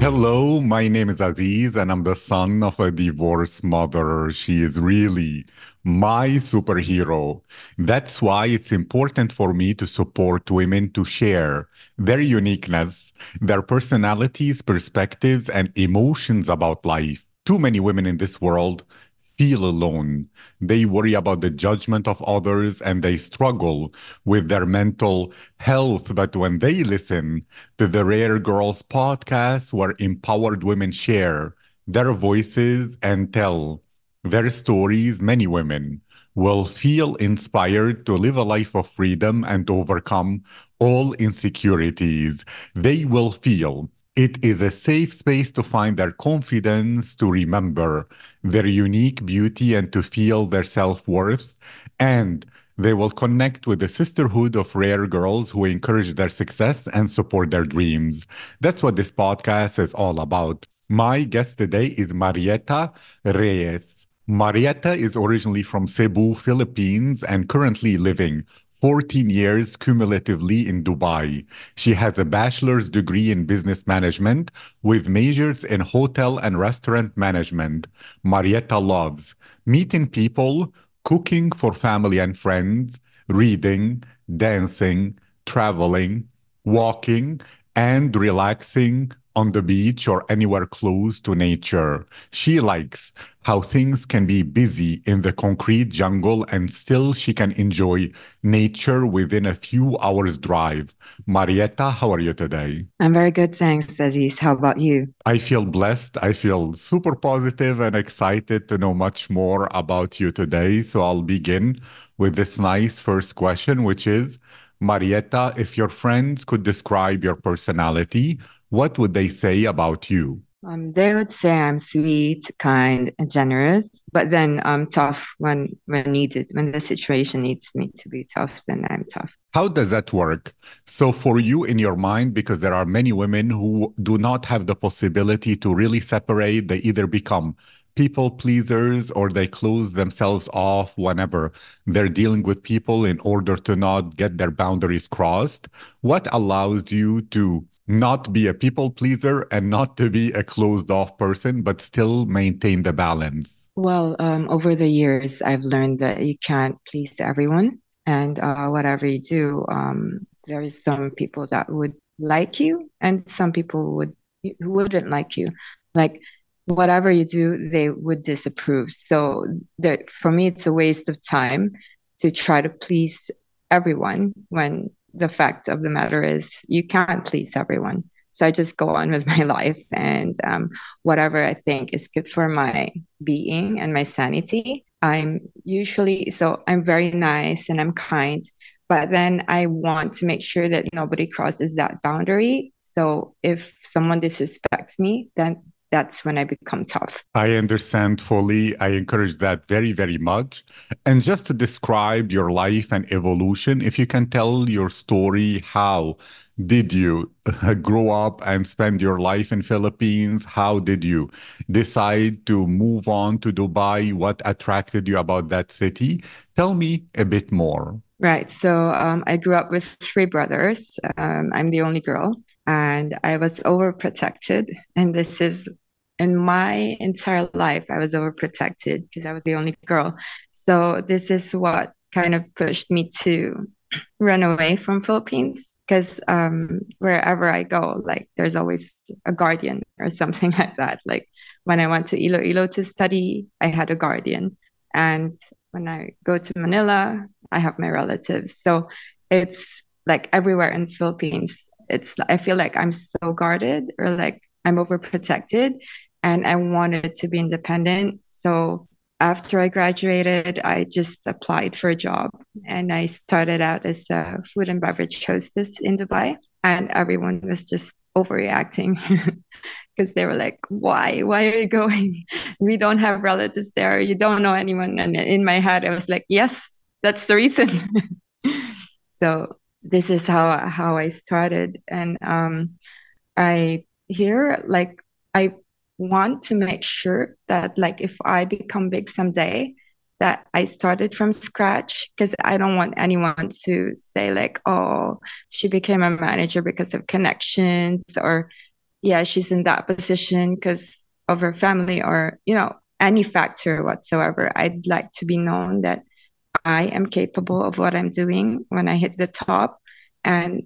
Hello, my name is Aziz, and I'm the son of a divorced mother. She is really my superhero. That's why it's important for me to support women to share their uniqueness, their personalities, perspectives, and emotions about life. Too many women in this world feel alone. They worry about the judgment of others and they struggle with their mental health. But when they listen to the Rare Girls podcast, where empowered women share their voices and tell their stories, many women will feel inspired to live a life of freedom and overcome all insecurities. They will feel it is a safe space to find their confidence, to remember their unique beauty, and to feel their self worth. And they will connect with the sisterhood of rare girls who encourage their success and support their dreams. That's what this podcast is all about. My guest today is Marietta Reyes. Marietta is originally from Cebu, Philippines, and currently living 14 years cumulatively in Dubai. She has a bachelor's degree in business management with majors in hotel and restaurant management. Marietta loves meeting people, cooking for family and friends, reading, dancing, traveling, walking, and relaxing on the beach or anywhere close to nature. She likes how things can be busy in the concrete jungle and still she can enjoy nature within a few hours drive. Marietta, how are you today? I'm very good, thanks, Aziz. How about you? I feel blessed. I feel super positive and excited to know much more about you today. So I'll begin with this nice first question, which is Marietta, if your friends could describe your personality, what would they say about you? Um, they would say I'm sweet, kind, and generous, but then I'm tough when when needed. When the situation needs me to be tough, then I'm tough. How does that work? So for you in your mind, because there are many women who do not have the possibility to really separate, they either become people pleasers or they close themselves off whenever they're dealing with people in order to not get their boundaries crossed. What allows you to not be a people pleaser and not to be a closed off person, but still maintain the balance? Well, um, over the years, I've learned that you can't please everyone. And uh, whatever you do, um, there is some people that would like you, and some people would who wouldn't like you. Like whatever you do, they would disapprove. So for me, it's a waste of time to try to please everyone when the fact of the matter is you can't please everyone. So I just go on with my life and um, whatever I think is good for my being and my sanity. I'm usually, so I'm very nice and I'm kind, but then I want to make sure that nobody crosses that boundary. So if someone disrespects me, then that's when I become tough. I understand fully. I encourage that very, very much. And just to describe your life and evolution, if you can tell your story, how did you grow up and spend your life in Philippines? How did you decide to move on to Dubai? What attracted you about that city? Tell me a bit more. Right. So um, I grew up with three brothers. Um, I'm the only girl and I was overprotected. And this is in my entire life, I was overprotected because I was the only girl. So this is what kind of pushed me to run away from Philippines because um, wherever I go, like there's always a guardian or something like that. Like when I went to Iloilo to study, I had a guardian, and when I go to Manila, I have my relatives. So it's like everywhere in Philippines, it's I feel like I'm so guarded or like I'm overprotected and I wanted to be independent. So after I graduated, I just applied for a job and I started out as a food and beverage hostess in Dubai. And everyone was just overreacting because they were like, Why? Why are you going? We don't have relatives there. You don't know anyone. And in my head, I was like, Yes, that's the reason. so this is how how I started, and um, I here like I want to make sure that like if I become big someday, that I started from scratch because I don't want anyone to say like, oh, she became a manager because of connections or yeah, she's in that position because of her family or, you know, any factor whatsoever. I'd like to be known that I am capable of what I'm doing when I hit the top. And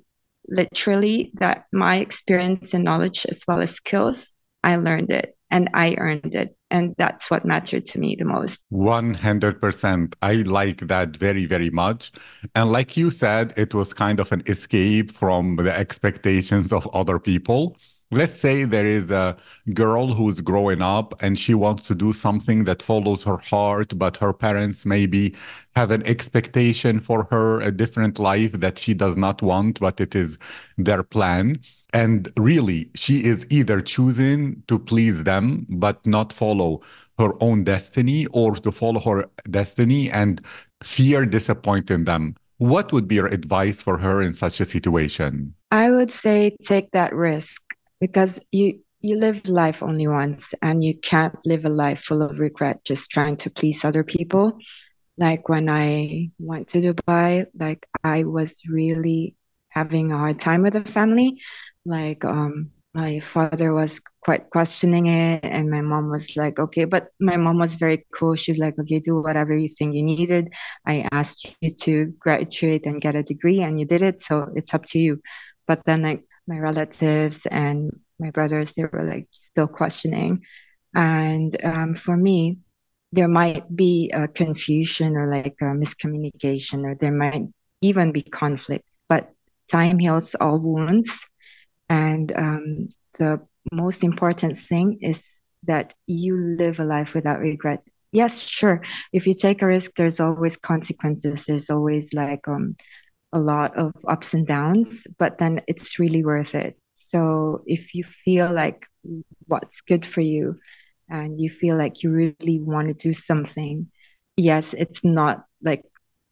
literally, that my experience and knowledge, as well as skills, I learned it and I earned it. And that's what mattered to me the most. 100%. I like that very, very much. And like you said, it was kind of an escape from the expectations of other people. Let's say there is a girl who's growing up and she wants to do something that follows her heart, but her parents maybe have an expectation for her, a different life that she does not want, but it is their plan and really, she is either choosing to please them, but not follow her own destiny, or to follow her destiny and fear disappointing them. What would be your advice for her in such a situation? I would say take that risk because you you live life only once and you can't live a life full of regret just trying to please other people. Like when I went to Dubai, like I was really having a hard time with the family. Like um my father was quite questioning it and my mom was like okay but my mom was very cool. She's like okay do whatever you think you needed. I asked you to graduate and get a degree and you did it so it's up to you. But then like my relatives and my brothers they were like still questioning and um, for me there might be a confusion or like a miscommunication or there might even be conflict but time heals all wounds and um, the most important thing is that you live a life without regret. Yes, sure. If you take a risk, there's always consequences. There's always like um, a lot of ups and downs, but then it's really worth it. So if you feel like what's good for you and you feel like you really want to do something, yes, it's not like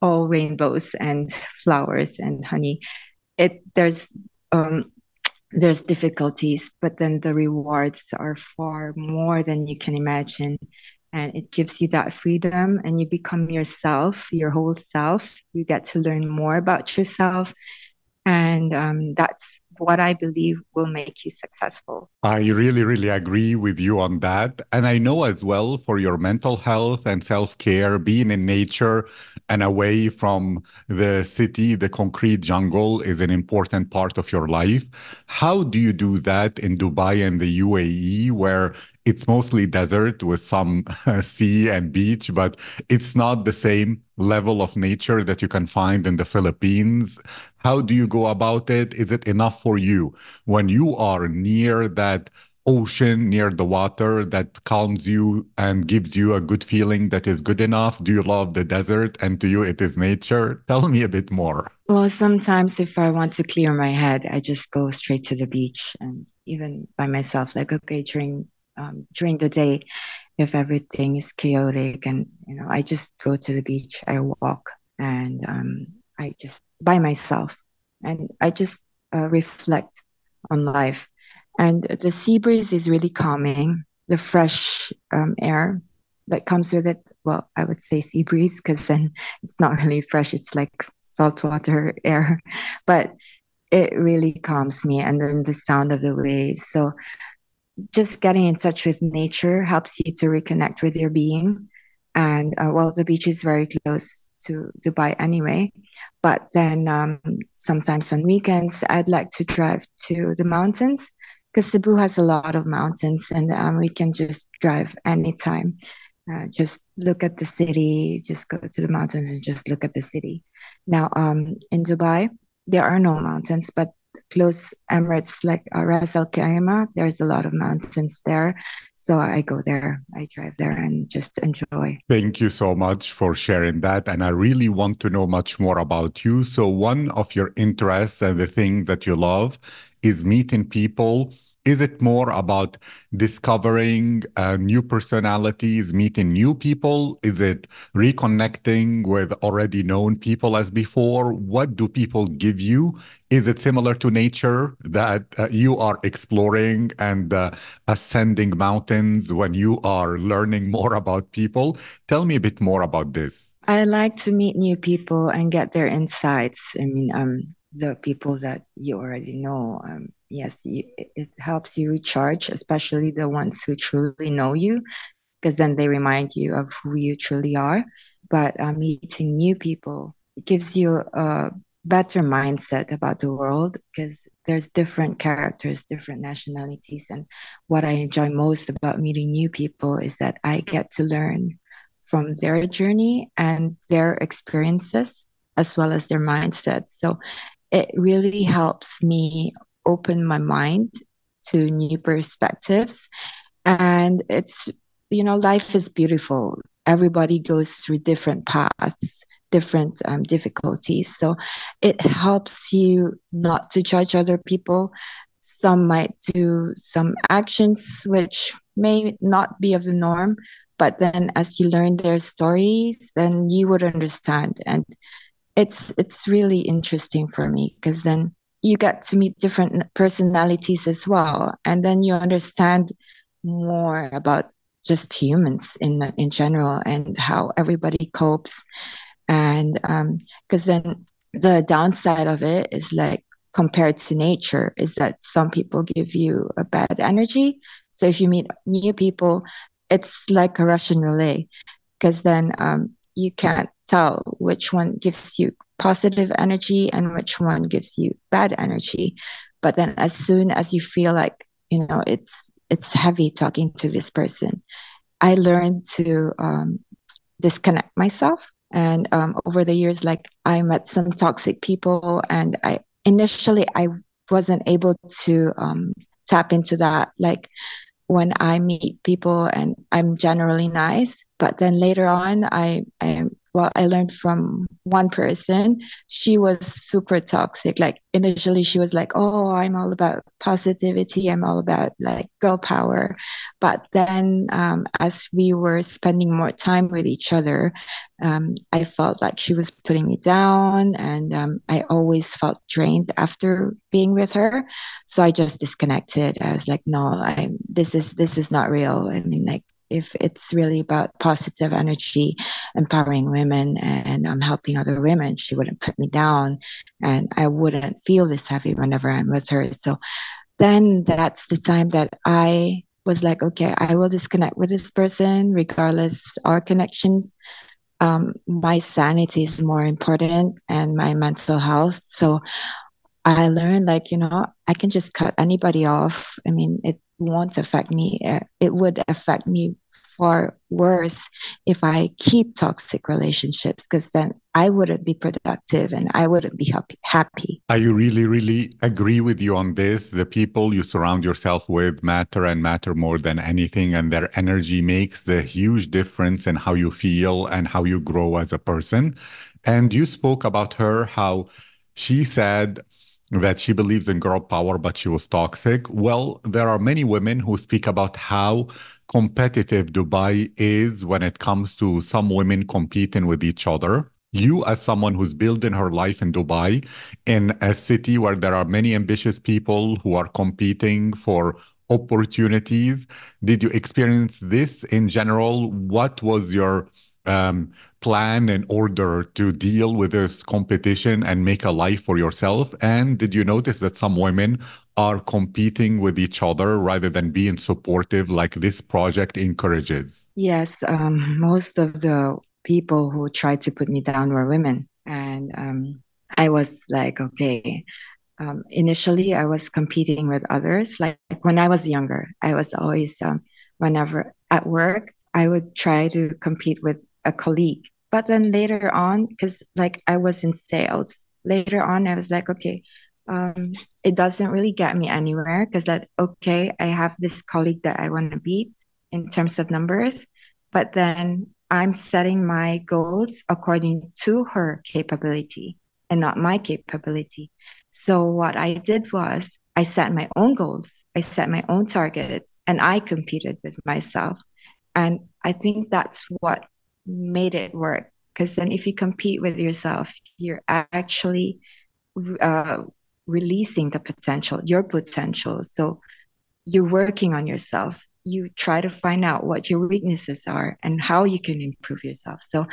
all rainbows and flowers and honey. It there's um, there's difficulties, but then the rewards are far more than you can imagine. And it gives you that freedom, and you become yourself, your whole self. You get to learn more about yourself. And um, that's what I believe will make you successful. I really, really agree with you on that. And I know as well for your mental health and self care, being in nature and away from the city, the concrete jungle is an important part of your life. How do you do that in Dubai and the UAE, where it's mostly desert with some sea and beach, but it's not the same level of nature that you can find in the Philippines. How do you go about it? Is it enough for you when you are near that ocean, near the water that calms you and gives you a good feeling that is good enough? Do you love the desert and to you it is nature? Tell me a bit more. Well, sometimes if I want to clear my head, I just go straight to the beach and even by myself, like, okay, during um, during the day if everything is chaotic and you know i just go to the beach i walk and um, i just by myself. And i just uh, reflect on life. And the sea breeze is really calming. The fresh um, air that comes with it well i would say sea breeze because then it's not really fresh it's like saltwater air. But it really calms me and then the sound of the waves. So just getting in touch with nature helps you to reconnect with your being. And uh, well, the beach is very close to Dubai anyway. But then um, sometimes on weekends, I'd like to drive to the mountains because Cebu has a lot of mountains and um, we can just drive anytime. Uh, just look at the city, just go to the mountains and just look at the city. Now, um, in Dubai, there are no mountains, but close Emirates like uh, Ras Al Khaimah, there's a lot of mountains there. So I go there, I drive there and just enjoy. Thank you so much for sharing that. And I really want to know much more about you. So, one of your interests and the things that you love is meeting people is it more about discovering uh, new personalities, meeting new people? Is it reconnecting with already known people as before? What do people give you? Is it similar to nature that uh, you are exploring and uh, ascending mountains when you are learning more about people? Tell me a bit more about this. I like to meet new people and get their insights. I mean, um, the people that you already know. Um, yes, you, it helps you recharge, especially the ones who truly know you, because then they remind you of who you truly are. But uh, meeting new people gives you a better mindset about the world because there's different characters, different nationalities. And what I enjoy most about meeting new people is that I get to learn from their journey and their experiences as well as their mindset. So it really helps me open my mind to new perspectives. And it's, you know, life is beautiful. Everybody goes through different paths, different um, difficulties. So it helps you not to judge other people. Some might do some actions which may not be of the norm, but then as you learn their stories, then you would understand. And it's it's really interesting for me because then you get to meet different personalities as well and then you understand more about just humans in in general and how everybody copes. And because um, then the downside of it is like compared to nature is that some people give you a bad energy. So if you meet new people it's like a russian relay because then um, you can't tell which one gives you positive energy and which one gives you bad energy. But then as soon as you feel like you know it's it's heavy talking to this person i learned to um, disconnect myself. And um, over the years like i met some toxic people and i initially i wasn't able to um, tap into that. Like when i meet people and i'm generally nice but then later on i i well i learned from one person. She was super toxic. Like initially she was like oh i'm all about positivity. I'm all about like girl power. But then um, as we were spending more time with each other um, i felt like she was putting me down and um, i always felt drained after being with her. So i just disconnected. I was like no I'm this is this is not real. I mean like if it's really about positive energy, empowering women and I'm um, helping other women, she wouldn't put me down and I wouldn't feel this heavy whenever I'm with her. So then that's the time that I was like, okay, I will disconnect with this person regardless our connections. Um, my sanity is more important and my mental health. So I learned like, you know, I can just cut anybody off. I mean, it won't affect me. Uh, it would affect me far worse if I keep toxic relationships because then I wouldn't be productive and I wouldn't be happy. happy. I really, really agree with you on this. The people you surround yourself with matter and matter more than anything, and their energy makes the huge difference in how you feel and how you grow as a person. And you spoke about her, how she said, that she believes in girl power, but she was toxic. Well, there are many women who speak about how competitive Dubai is when it comes to some women competing with each other. You, as someone who's building her life in Dubai, in a city where there are many ambitious people who are competing for opportunities, did you experience this in general? What was your um, plan in order to deal with this competition and make a life for yourself? And did you notice that some women are competing with each other rather than being supportive, like this project encourages? Yes, um, most of the people who tried to put me down were women. And um, I was like, okay. Um, initially, I was competing with others. Like, like, when I was younger, I was always, um, whenever at work, I would try to compete with a colleague. But then later on, because like I was in sales, later on I was like, okay, um, it doesn't really get me anywhere because that okay, I have this colleague that I want to beat in terms of numbers, but then I'm setting my goals according to her capability and not my capability. So what I did was I set my own goals, I set my own targets, and I competed with myself. And I think that's what made it work because then if you compete with yourself you're actually uh, releasing the potential your potential so you're working on yourself you try to find out what your weaknesses are and how you can improve yourself so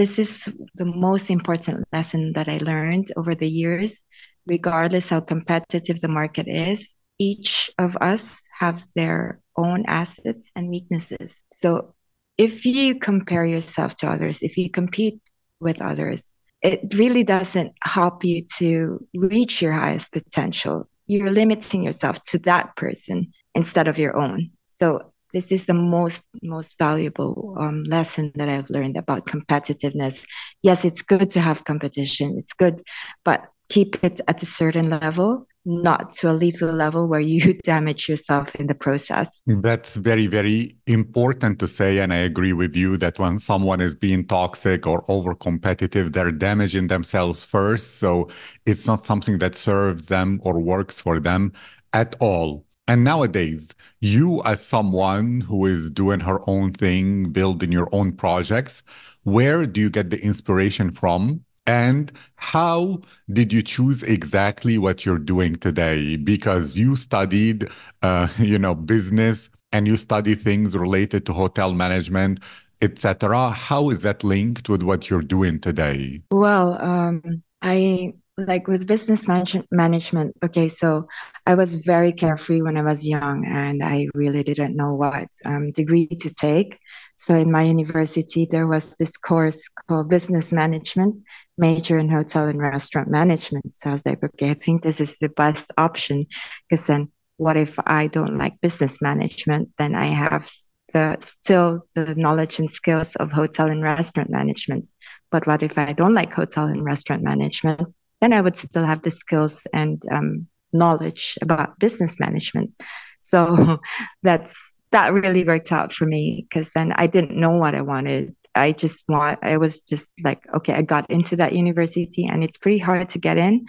this is the most important lesson that I learned over the years. Regardless how competitive the market is, each of us have their own assets and weaknesses. So if you compare yourself to others, if you compete with others, it really doesn't help you to reach your highest potential. You're limiting yourself to that person instead of your own. So this is the most most valuable um, lesson that I've learned about competitiveness. Yes, it's good to have competition. It's good, but keep it at a certain level not to a lethal level where you damage yourself in the process. That's very, very important to say. And I agree with you that when someone is being toxic or over competitive, they're damaging themselves first. So it's not something that serves them or works for them at all. And nowadays, you as someone who is doing her own thing, building your own projects, where do you get the inspiration from and how did you choose exactly what you're doing today? Because you studied, uh, you know, business and you study things related to hotel management, etc. How is that linked with what you're doing today? Well, um, I like with business manage- management. Okay, so I was very carefree when I was young, and I really didn't know what um, degree to take. So in my university, there was this course called business management, major in hotel and restaurant management. So I was like, okay, I think this is the best option because then what if I don't like business management? Then I have the still the knowledge and skills of hotel and restaurant management. But what if I don't like hotel and restaurant management? Then I would still have the skills and um, knowledge about business management. So that's that really worked out for me because then I didn't know what I wanted. I just want, I was just like, okay, I got into that university and it's pretty hard to get in.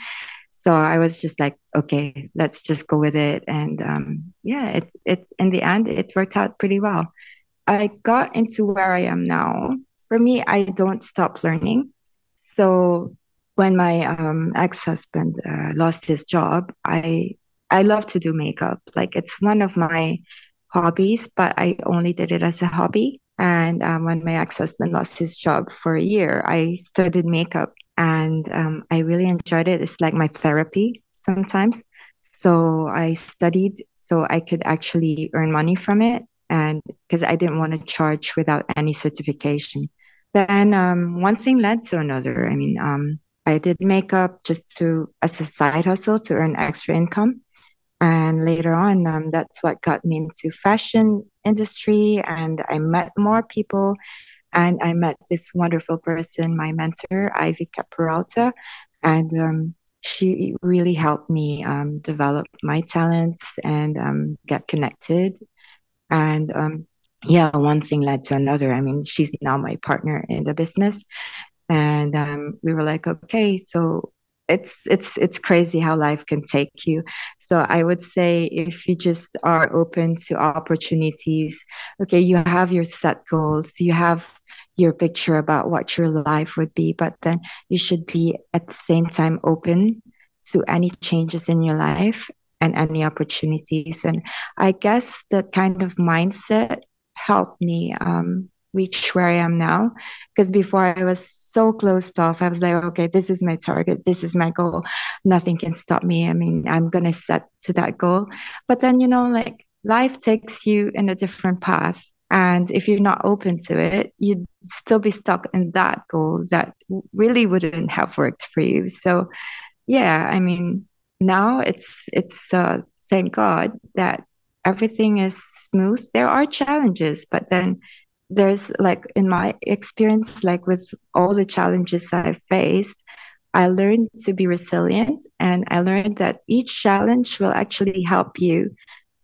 So I was just like, okay, let's just go with it. And um, yeah, it's, it's in the end, it worked out pretty well. I got into where I am now. For me, I don't stop learning. So when my um, ex-husband uh, lost his job, I I love to do makeup. Like it's one of my hobbies, but I only did it as a hobby. And um, when my ex husband lost his job for a year, I studied makeup and um, I really enjoyed it. It's like my therapy sometimes. So I studied so I could actually earn money from it. And because I didn't want to charge without any certification. Then um, one thing led to another. I mean, um, I did makeup just to as a side hustle to earn extra income and later on um, that's what got me into fashion industry and i met more people and i met this wonderful person my mentor ivy caperalta and um, she really helped me um, develop my talents and um, get connected. And um, yeah one thing led to another. I mean she's now my partner in the business. And um, we were like okay so it's it's it's crazy how life can take you. So i would say if you just are open to opportunities okay you have your set goals you have your picture about what your life would be but then you should be at the same time open to any changes in your life and any opportunities. And i guess that kind of mindset helped me um, reach where I am now. Because before I was so closed off, I was like, okay, this is my target, this is my goal. Nothing can stop me. I mean, I'm going to set to that goal. But then, you know, like life takes you in a different path. And if you're not open to it, you'd still be stuck in that goal that really wouldn't have worked for you. So, yeah, I mean, now it's it's uh, thank God that everything is smooth. There are challenges, but then there's like in my experience like with all the challenges i faced i learned to be resilient and i learned that each challenge will actually help you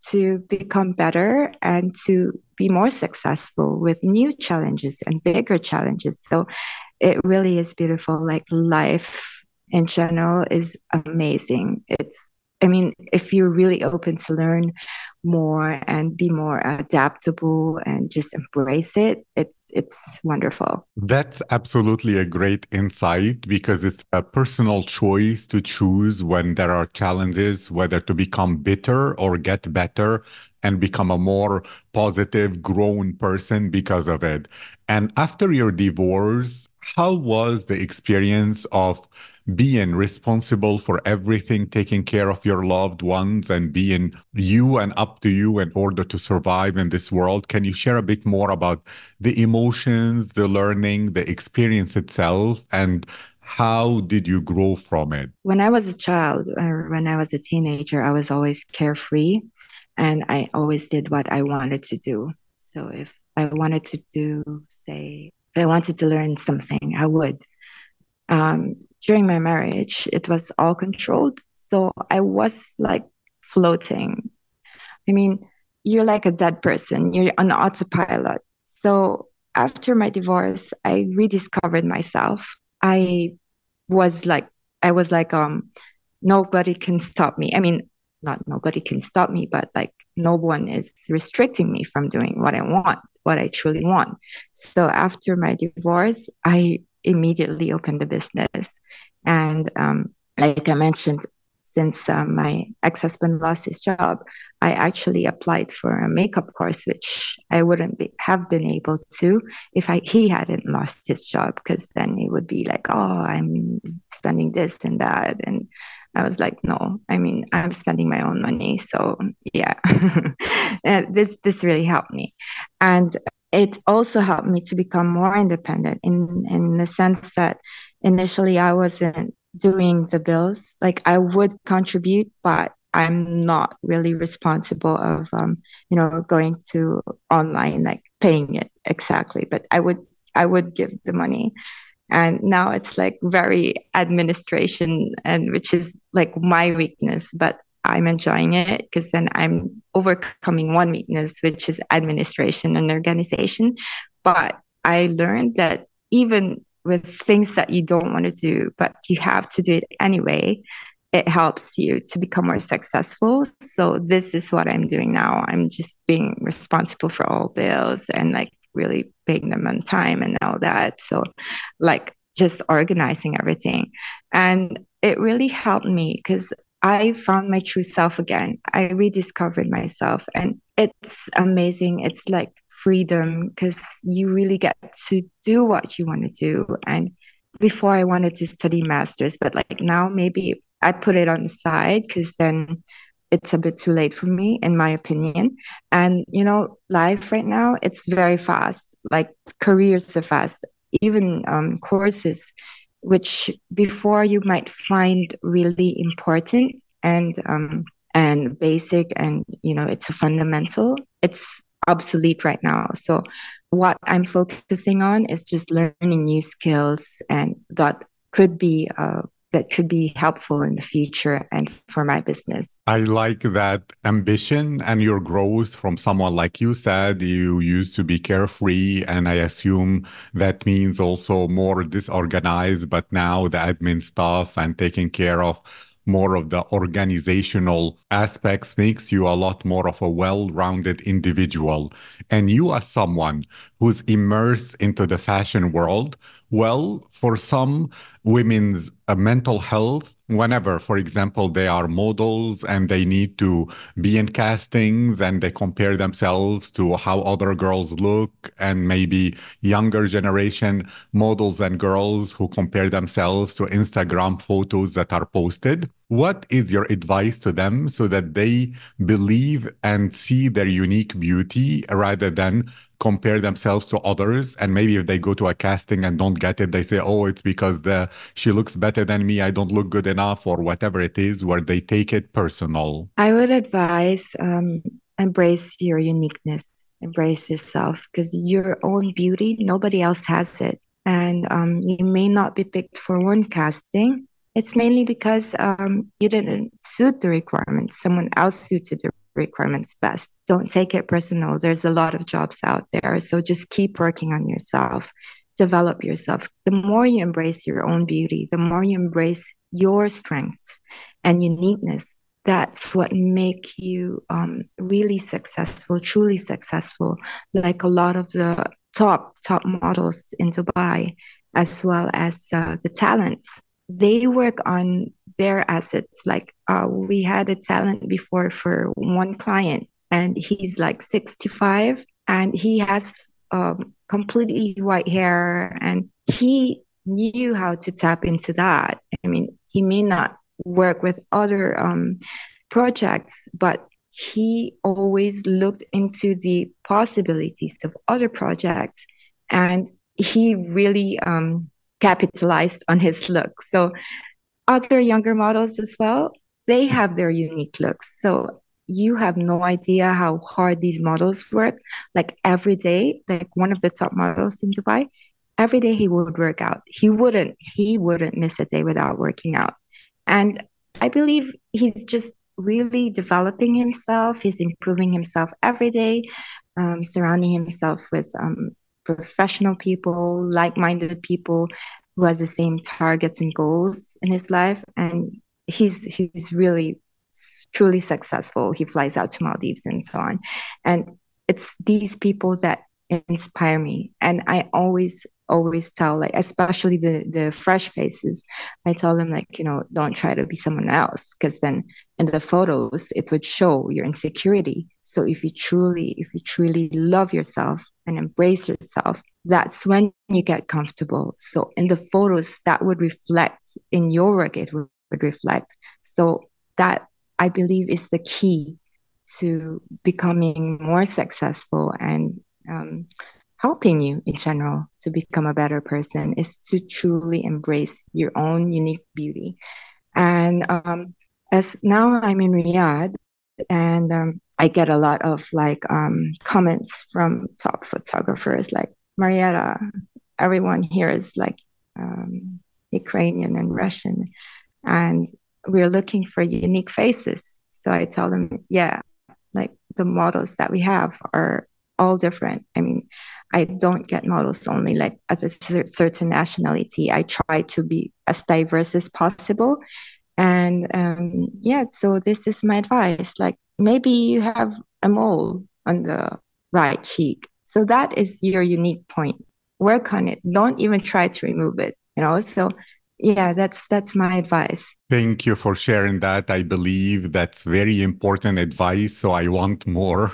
to become better and to be more successful with new challenges and bigger challenges. So it really is beautiful. Like life in general is amazing. It's I mean, if you're really open to learn more and be more adaptable and just embrace it, it's it's wonderful. That's absolutely a great insight because it's a personal choice to choose when there are challenges, whether to become bitter or get better and become a more positive, grown person because of it. And after your divorce, how was the experience of being responsible for everything, taking care of your loved ones, and being you and up to you in order to survive in this world? Can you share a bit more about the emotions, the learning, the experience itself, and how did you grow from it? When I was a child, or when I was a teenager, I was always carefree and I always did what I wanted to do. So if I wanted to do, say, if I wanted to learn something, I would. Um, during my marriage, it was all controlled. So I was like floating. I mean, you're like a dead person, you're on autopilot. So after my divorce, I rediscovered myself. I was like, I was like, um, nobody can stop me. I mean, not nobody can stop me, but like no one is restricting me from doing what I want, what I truly want. So after my divorce, I immediately opened the business. And um, like I mentioned, since um, my ex-husband lost his job, I actually applied for a makeup course, which I wouldn't be, have been able to if I he hadn't lost his job, because then it would be like, oh, I'm spending this and that, and I was like, no, I mean, I'm spending my own money, so yeah, this this really helped me, and it also helped me to become more independent in in the sense that initially I wasn't doing the bills. Like I would contribute, but I'm not really responsible of um, you know going to online like paying it exactly. But I would I would give the money. And now it's like very administration and which is like my weakness, but I'm enjoying it because then I'm overcoming one weakness, which is administration and organization. But I learned that even with things that you don't want to do, but you have to do it anyway, it helps you to become more successful. So this is what I'm doing now. I'm just being responsible for all bills and like really paying them on time and all that. So like just organizing everything. And it really helped me because I found my true self again. I rediscovered myself and it's amazing. It's like freedom because you really get to do what you want to do. And before I wanted to study masters, but like now maybe I put it on the side because then it's a bit too late for me, in my opinion. And you know, life right now it's very fast. Like careers are fast, even um, courses, which before you might find really important and um, and basic, and you know, it's a fundamental. It's obsolete right now. So what I'm focusing on is just learning new skills and that could be uh, that could be helpful in the future and for my business. I like that ambition and your growth from someone like you said you used to be carefree and I assume that means also more disorganized but now the admin stuff and taking care of more of the organizational aspects makes you a lot more of a well-rounded individual. And you as someone who's immersed into the fashion world. Well for some women's uh, mental health whenever for example they are models and they need to be in castings and they compare themselves to how other girls look and maybe younger generation models and girls who compare themselves to instagram photos that are posted what is your advice to them so that they believe and see their unique beauty rather than compare themselves to others? And maybe if they go to a casting and don't get it they say oh it's because the she looks better than me. I don't look good enough or whatever it is where they take it personal. I would advise um, embrace your uniqueness. Embrace yourself because your own beauty nobody else has it. And um, you may not be picked for one casting it's mainly because um, you didn't suit the requirements someone else suited the requirements best. Don't take it personal. There's a lot of jobs out there. So just keep working on yourself, develop yourself. The more you embrace your own beauty, the more you embrace your strengths and uniqueness, that's what make you um, really successful, truly successful. Like a lot of the top top models in Dubai, as well as uh, the talents they work on their assets. Like uh, we had a talent before for one client, and he's like 65, and he has um, completely white hair, and he knew how to tap into that. I mean, he may not work with other um, projects, but he always looked into the possibilities of other projects and he really um, capitalized on his look. So, other younger models as well, they have their unique looks. So, you have no idea how hard these models work. Like every day, like one of the top models in Dubai, every day he would work out. He wouldn't, he wouldn't miss a day without working out. And I believe he's just really developing himself. He's improving himself every day, um, surrounding himself with um, professional people, like-minded people who has the same targets and goals in his life. And he's he's really truly successful. He flies out to Maldives and so on. And it's these people that inspire me. And I always always tell like especially the the fresh faces i tell them like you know don't try to be someone else because then in the photos it would show your insecurity so if you truly if you truly love yourself and embrace yourself that's when you get comfortable so in the photos that would reflect in your work it would, reflect so that i believe is the key to becoming more successful and um, helping you in general to become a better person is to truly embrace your own unique beauty. And um, as now I'm in Riyadh, and um, I get a lot of like um, comments from top photographers like Marietta. Everyone here is like um, Ukrainian and Russian, and we're looking for unique faces. So I tell them, yeah, like the models that we have are all different. I mean, I don't get models only like at a certain nationality. I try to be as diverse as possible. And um, yeah, so this is my advice. Like maybe you have a mole on the right cheek. So that is your unique point. Work on it. Don't even try to remove it. You know, so yeah that's that's my advice thank you for sharing that. I believe that's very important advice so i want more.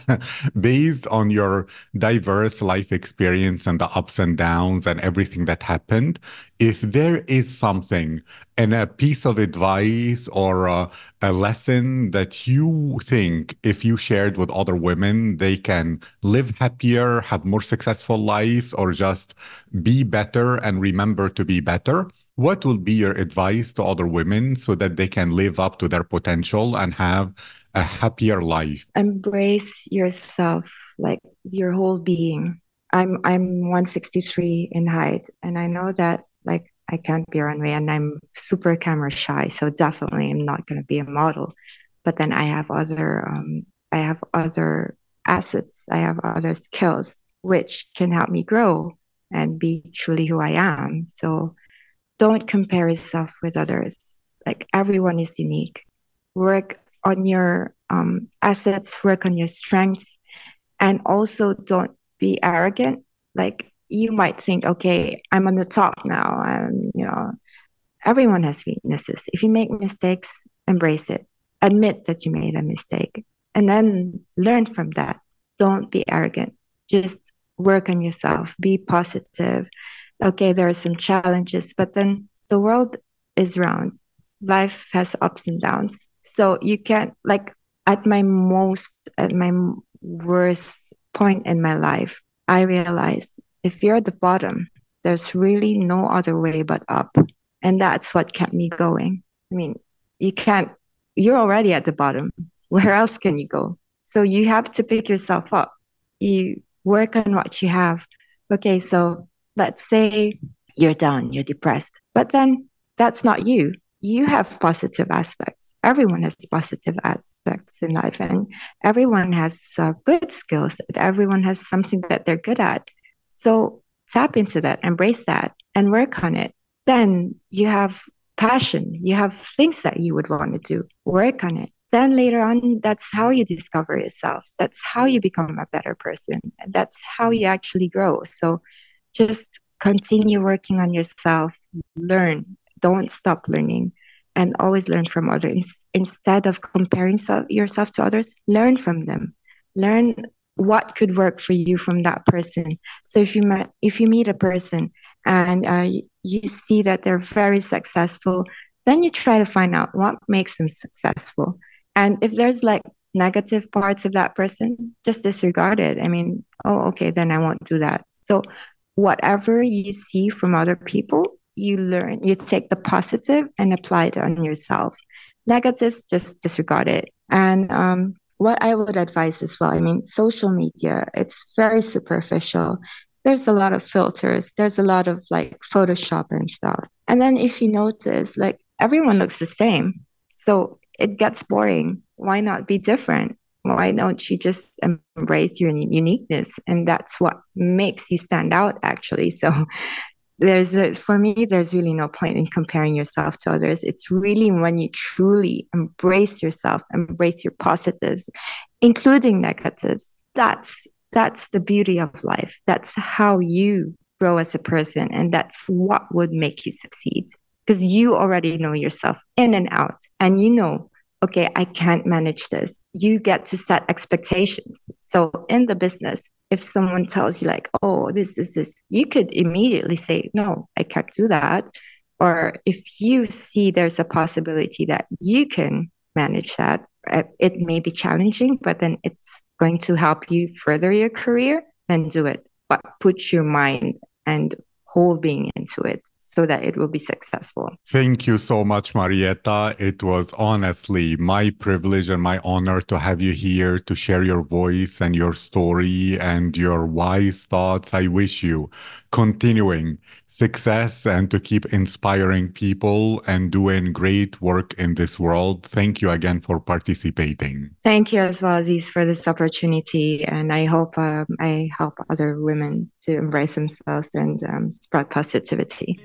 Based on your diverse life experience and the ups and downs and everything that happened if there is something and a piece of advice or a, a lesson that you think if you shared with other women they can live happier have more successful lives or just be better and remember to be better what will be your advice to other women so that they can live up to their potential and have a happier life? Embrace yourself, like your whole being. I'm I'm 163 in height, and I know that like I can't be runway, and I'm super camera shy, so definitely I'm not going to be a model. But then I have other um, I have other assets, I have other skills which can help me grow and be truly who I am. So don't compare yourself with others. Like everyone is unique. Work on your um, assets, work on your strengths, and also don't be arrogant. Like you might think, okay, I'm on the top now, and you know, everyone has weaknesses. If you make mistakes, embrace it. Admit that you made a mistake, and then learn from that. Don't be arrogant. Just work on yourself. Be positive okay, there are some challenges, but then the world is round. Life has ups and downs. So you can't, like, at my most, at my worst point in my life, I realized if you're at the bottom, there's really no other way but up. And that's what kept me going. I mean, you can't, you're already at the bottom. Where else can you go? So you have to pick yourself up. You work on what you have. Okay, so let's say you're down, you're depressed, but then that's not you. You have positive aspects. Everyone has positive aspects in life, and everyone has uh, good skills. Everyone has something that they're good at. So tap into that, embrace that, and work on it. Then you have passion, you have things that you would want to do, work on it. Then later on, that's how you discover yourself. That's how you become a better person. That's how you actually grow. So just continue working on yourself learn don't stop learning and always learn from others instead of comparing so- yourself to others learn from them learn what could work for you from that person so if you met if you meet a person and uh, you see that they're very successful, then you try to find out what makes them successful. And if there's like negative parts of that person, just disregard it. I mean, oh, okay, then I won't do that. So, whatever you see from other people, you learn, you take the positive and apply it on yourself. Negatives, just disregard it. And um, what I would advise as well, I mean, social media, it's very superficial. There's a lot of filters, there's a lot of like Photoshop and stuff. And then if you notice, like everyone looks the same. So it gets boring. Why not be different? Why don't you just embrace your uniqueness? And that's what makes you stand out, actually. So there's a, for me there's really no point in comparing yourself to others it's really when you truly embrace yourself embrace your positives including negatives that's that's the beauty of life that's how you grow as a person and that's what would make you succeed because you already know yourself in and out and you know okay i can't manage this. You get to set expectations. So in the business if someone tells you like oh this is this you could immediately say no i can't do that. Or if you see there's a possibility that you can manage that uh, it may be challenging but then it's going to help you further your career then do it. But put your mind and whole being into it so that it will be successful. Thank you so much, Marietta. It was honestly my privilege and my honor to have you here to share your voice and your story and your wise thoughts. I wish you continuing success and to keep inspiring people and doing great work in this world. Thank you again for participating. Thank you as well, Aziz, for this opportunity. And I hope um, I help other women to embrace themselves and um, spread positivity.